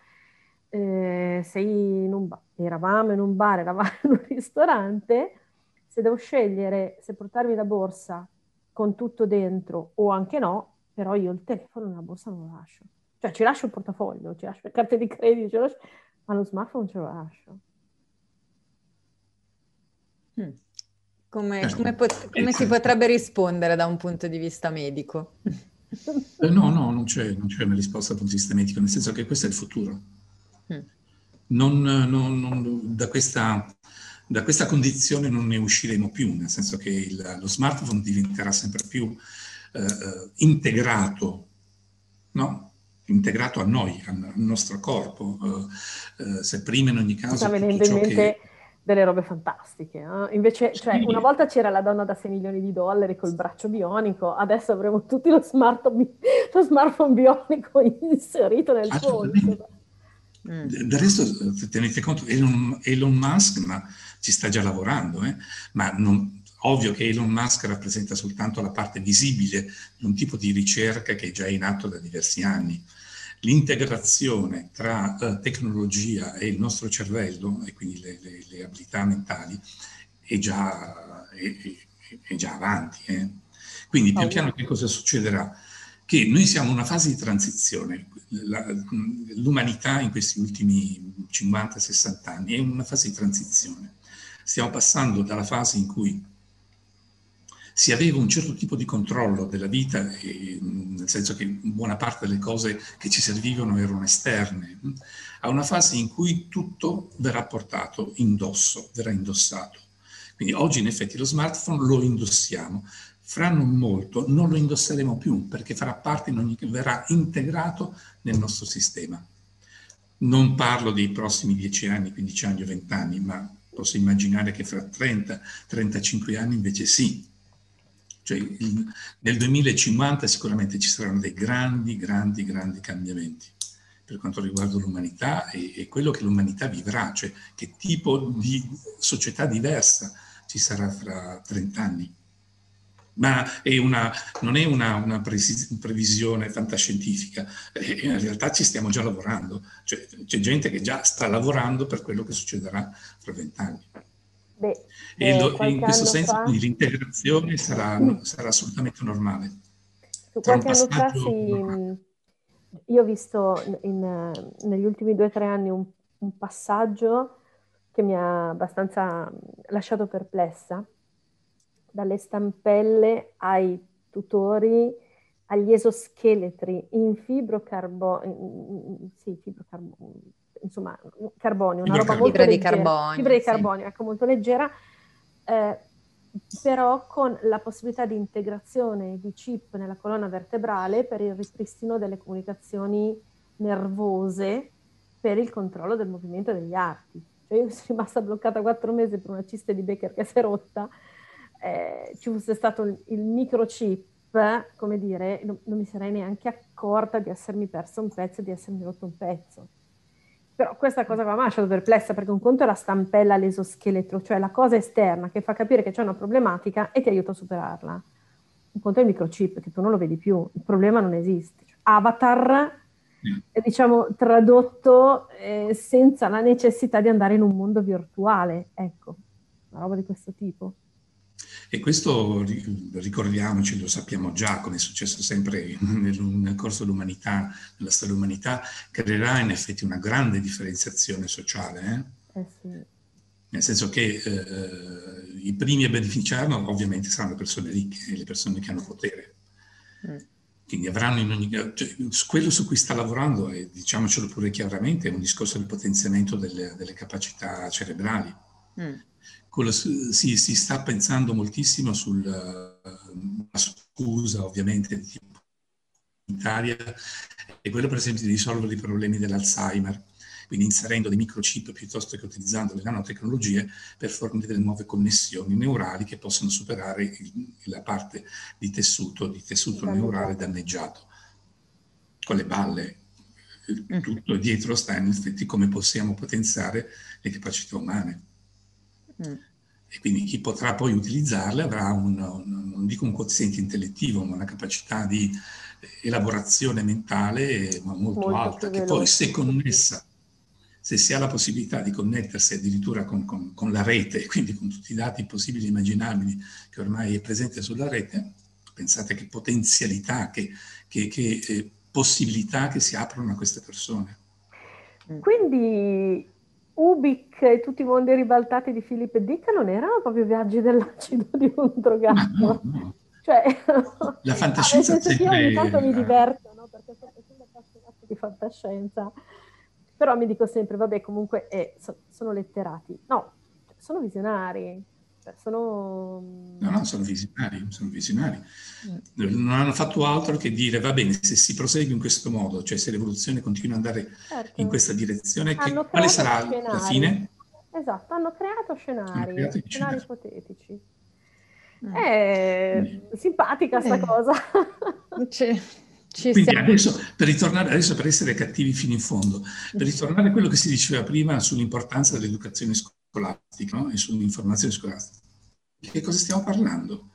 eh, sei in un ba- eravamo in un bar, eravamo in un ristorante, se devo scegliere se portarmi la borsa con tutto dentro o anche no, però io il telefono nella borsa non lo lascio. Cioè ci lascio il portafoglio, ci lascio le carte di credito, ci lascio- ma lo smartphone ce lo lascio. Mm. Come, Certo. come pot- come si potrebbe rispondere da un punto di vista medico? Eh, no, no, non c'è, non c'è una risposta dal punto di vista medico, nel senso che questo è il futuro. Mm. Non, non- non- da, questa, da questa condizione non ne usciremo più, nel senso che il- lo smartphone diventerà sempre più eh, eh, integrato, no? integrato a noi, al, nostro corpo. Eh, eh, se prima in ogni caso sta venendo in mente che... delle robe fantastiche. eh. Invece, cioè, Sì. una volta c'era la donna da 6 milioni di dollari col braccio bionico, adesso avremo tutti lo, smart- lo smartphone bionico inserito nel polso. Mm. Del resto, eh, tenete conto, Elon, Elon Musk ma ci sta già lavorando, eh? ma non- ovvio che Elon Musk rappresenta soltanto la parte visibile di un tipo di ricerca che è già in atto da diversi anni. L'integrazione tra eh, tecnologia e il nostro cervello, e quindi le, le- le abilità mentali, è già, è- è- è già avanti. eh. Quindi pian piano che cosa succederà? Che noi siamo in una fase di transizione. La- l'umanità in questi ultimi 50-60 anni è in una fase di transizione. Stiamo passando dalla fase in cui si aveva un certo tipo di controllo della vita, e, nel senso che buona parte delle cose che ci servivano erano esterne, mh, a una fase in cui tutto verrà portato indosso, verrà indossato. Quindi oggi in effetti lo smartphone lo indossiamo, fra non molto non lo indosseremo più perché farà parte, in ogni, verrà integrato nel nostro sistema. Non parlo dei prossimi 10 anni, 15 anni o 20 anni, ma posso immaginare che fra 30, 35 anni invece sì. Cioè, nel 2050 sicuramente ci saranno dei grandi, grandi, grandi cambiamenti per quanto riguarda l'umanità e, e quello che l'umanità vivrà, cioè che tipo di società diversa ci sarà fra 30 anni. Ma è una, non è una, una previsione fantascientifica, eh, in realtà ci stiamo già lavorando, cioè, c'è gente che già sta lavorando per quello che succederà fra vent'anni. Beh, E, eh, lo- e qualche in questo senso fa- l'integrazione sarà, sarà assolutamente normale. Su qualche anno fa si- io ho visto in- negli ultimi due o tre anni un, un passaggio che mi ha abbastanza lasciato perplessa, dalle stampelle ai tutori, agli esoscheletri in fibrocarbo- sì, fibrocarbo- insomma, carbonio, una roba molto Fibra di leggera, carbonio, fibra di sì. carbonio, ecco, molto leggera, eh, però con la possibilità di integrazione di chip nella colonna vertebrale per il ripristino delle comunicazioni nervose per il controllo del movimento degli arti. Cioè io sono rimasta bloccata quattro mesi per una ciste di Becker che si è rotta, eh, ci fosse stato il, il microchip, come dire, non, non mi sarei neanche accorta di essermi persa un pezzo e di essermi rotto un pezzo. Però questa cosa qua mi ha lasciato perplessa perché un conto è la stampella all'esoscheletro, cioè la cosa esterna che fa capire che c'è una problematica e ti aiuta a superarla. Un conto è il microchip che tu non lo vedi più, il problema non esiste. Cioè, Avatar è diciamo tradotto eh, senza la necessità di andare in un mondo virtuale, ecco, una roba di questo tipo. E questo ri- ricordiamoci, lo sappiamo già, come è successo sempre nel, corso dell'umanità, nella storia dell'umanità, creerà in effetti una grande differenziazione sociale. eh? Eh sì. Nel senso che eh, i primi a beneficiarne ovviamente saranno le persone ricche e le persone che hanno potere. Mm. Quindi avranno in ogni cioè, quello su cui sta lavorando, e diciamocelo pure chiaramente, è un discorso di potenziamento delle, delle capacità cerebrali. Mm. Su- si, si sta pensando moltissimo sulla scusa, ovviamente, di tipo sanitaria, è quello per esempio di risolvere i problemi dell'Alzheimer, quindi inserendo dei microchip piuttosto che utilizzando le nanotecnologie per fornire delle nuove connessioni neurali che possono superare il- la parte di tessuto, di tessuto neurale danneggiato. con le balle. Mm. Tutto dietro sta in effetti come possiamo potenziare le capacità umane. Mm. E quindi chi potrà poi utilizzarle avrà un, un, non dico un quoziente intellettivo, ma una capacità di elaborazione mentale molto, molto alta, che poi se connessa, se si ha la possibilità di connettersi addirittura con, con, con, la rete, quindi con tutti i dati possibili e immaginabili che ormai è presente sulla rete, pensate che potenzialità, che, che, che eh, possibilità che si aprono a queste persone. Quindi Ubik e tutti i mondi ribaltati di Filippo Dick non erano proprio viaggi dell'acido di un drogato. No, no. Cioè, la fantascienza nel senso io ogni tanto mi diverto, no? perché sono sempre appassionato di fantascienza, però mi dico sempre, vabbè, comunque eh, so, sono letterati. No, sono visionari, cioè, sono... No, no, sono visionari, sono visionari. Mm. Non hanno fatto altro che dire, va bene, se si prosegue in questo modo, cioè se l'evoluzione continua ad andare certo. in questa direzione, che, quale sarà scenari. la fine? Esatto, hanno creato scenari, creato scenari ipotetici. Mm. È mm. simpatica sta eh. cosa. Ci Quindi adesso per, ritornare, adesso per essere cattivi fino in fondo, per ritornare a quello che si diceva prima sull'importanza dell'educazione scolastica no? e sull'informazione scolastica, che cosa stiamo parlando?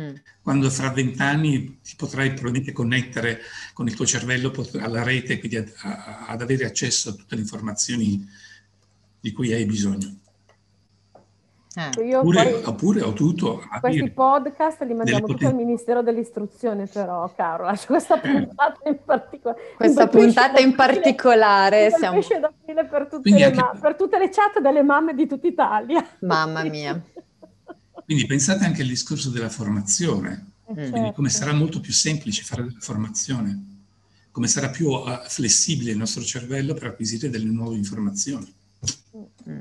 Mm. Quando fra vent'anni ti potrai probabilmente connettere con il tuo cervello alla rete, quindi ad, ad avere accesso a tutte le informazioni di cui hai bisogno. Eh. Io oppure, poi, oppure ho tutto. Questi podcast li mandiamo tutti al Ministero dell'Istruzione, però, caro, lascio questa eh. puntata in particolare. Questa puntata in particolare siamo... Per tutte, anche... ma- per tutte le chat delle mamme di tutta Italia. Mamma mia. Quindi pensate anche al discorso della formazione, eh, quindi certo. come sarà molto più semplice fare della formazione, come sarà più uh, flessibile il nostro cervello per acquisire delle nuove informazioni. Mm.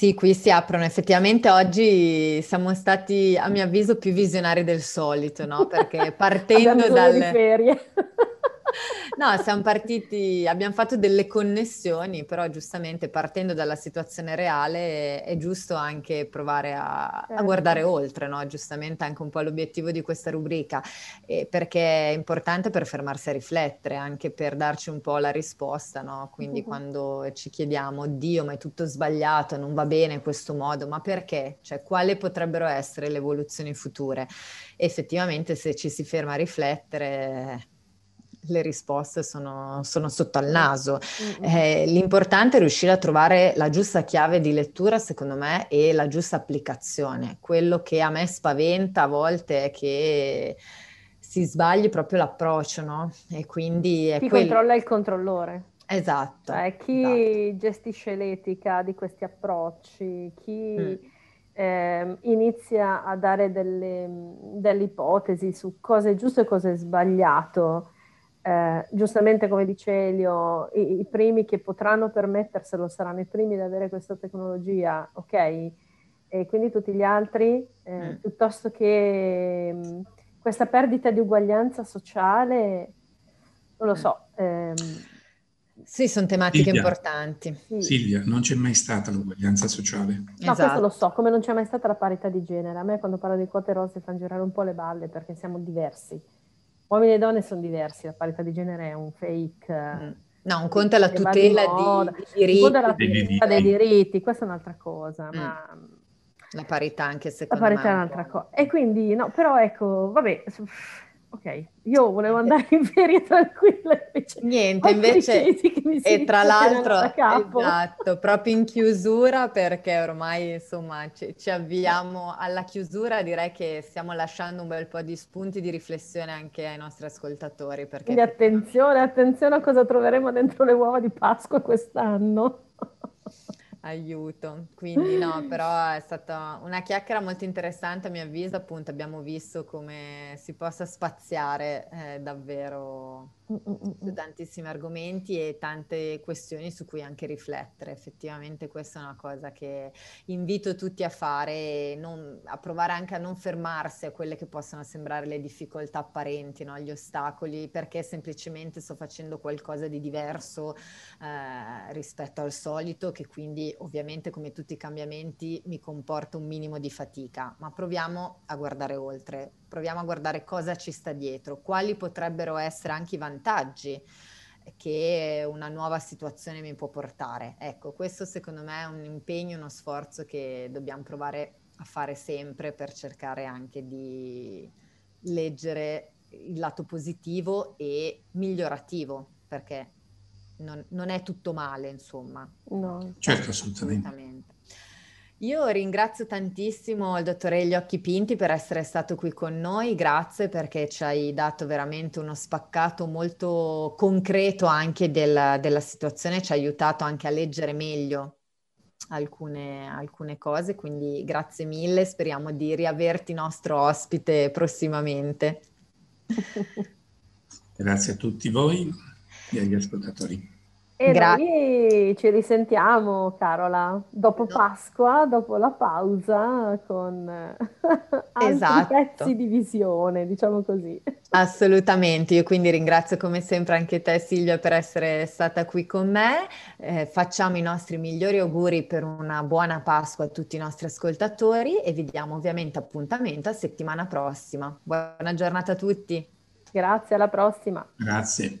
Sì, qui si aprono. Effettivamente oggi siamo stati, a mio avviso, più visionari del solito, no? Perché partendo dalle... ferie. No, siamo partiti, abbiamo fatto delle connessioni, però giustamente partendo dalla situazione reale è, giusto anche provare a, certo. a guardare oltre, no? Giustamente anche un po' l'obiettivo di questa rubrica, eh, perché è importante per fermarsi a riflettere, anche per darci un po' la risposta, no? Quindi uh-huh. quando ci chiediamo, Dio, ma è tutto sbagliato, non va bene in questo modo, ma perché? Cioè, quali potrebbero essere le evoluzioni future? effettivamente se ci si ferma a riflettere le risposte sono, sono sotto al naso. Eh, l'importante è riuscire a trovare la giusta chiave di lettura, secondo me, e la giusta applicazione. Quello che a me spaventa a volte è che si sbagli proprio l'approccio, no? E quindi è Chi quel... controlla il controllore. Esatto. Cioè, chi esatto. gestisce l'etica di questi approcci, chi... Mm eh, inizia a dare delle, delle, ipotesi su cosa è giusto e cosa è sbagliato, eh, giustamente come dice Elio, i, i, primi che potranno permetterselo saranno i primi ad avere questa tecnologia, ok? E quindi tutti gli altri, eh, mm. piuttosto che mh, mm, questa perdita di uguaglianza sociale, non lo mm. so. Ehm, sì, sono tematiche Silvia, importanti. Sì. Silvia, non c'è mai stata l'uguaglianza sociale. No, esatto. questo lo so, come non c'è mai stata la parità di genere. A me quando parlo di quote rosse fanno girare un po' le balle perché siamo diversi uomini e donne sono diversi, la parità di genere è un fake. Mm. No, un conto è la tutela di, di diritti. Un conto è la tutela dei diritti, questa è un'altra cosa, mm. ma... La parità anche secondo me. La parità è un'altra cosa. E quindi, no, però ecco, vabbè, ok, io volevo andare in ferie tranquilla. Invece Niente, invece, e tra l'altro, esatto, proprio in chiusura perché ormai insomma ci, ci, avviamo alla chiusura, direi che stiamo lasciando un bel po' di spunti di riflessione anche ai nostri ascoltatori. Perché Quindi attenzione, attenzione a cosa troveremo dentro le uova di Pasqua quest'anno. Aiuto, quindi no, però è stata una chiacchiera molto interessante a mio avviso, appunto abbiamo visto come si possa spaziare eh, davvero su tantissimi argomenti e tante questioni su cui anche riflettere. Effettivamente questa è una cosa che invito tutti a fare, non, a provare anche a non fermarsi a quelle che possono sembrare le difficoltà apparenti, no? gli ostacoli, perché semplicemente sto facendo qualcosa di diverso eh, rispetto al solito, che quindi ovviamente come tutti i cambiamenti mi comporta un minimo di fatica, ma proviamo a guardare oltre, proviamo a guardare cosa ci sta dietro, quali potrebbero essere anche i vantaggi che una nuova situazione mi può portare. Ecco, questo secondo me è un impegno, uno sforzo che dobbiamo provare a fare sempre per cercare anche di leggere il lato positivo e migliorativo, perché non, non è tutto male, insomma. No. Certo, assolutamente. assolutamente. Io ringrazio tantissimo il dottore Elio Pinti per essere stato qui con noi, grazie perché ci hai dato veramente uno spaccato molto concreto anche del, della situazione, ci ha aiutato anche a leggere meglio alcune, alcune cose, quindi grazie mille, speriamo di riaverti nostro ospite prossimamente. grazie a tutti voi e agli ascoltatori. E Grazie. noi ci risentiamo, Carola, dopo Pasqua, dopo la pausa, con altri esatto. pezzi di visione, diciamo così. Assolutamente, io quindi ringrazio come sempre anche te Silvia per essere stata qui con me, eh, facciamo i nostri migliori auguri per una buona Pasqua a tutti i nostri ascoltatori e vi diamo ovviamente appuntamento a settimana prossima. Buona giornata a tutti. Grazie, alla prossima. Grazie.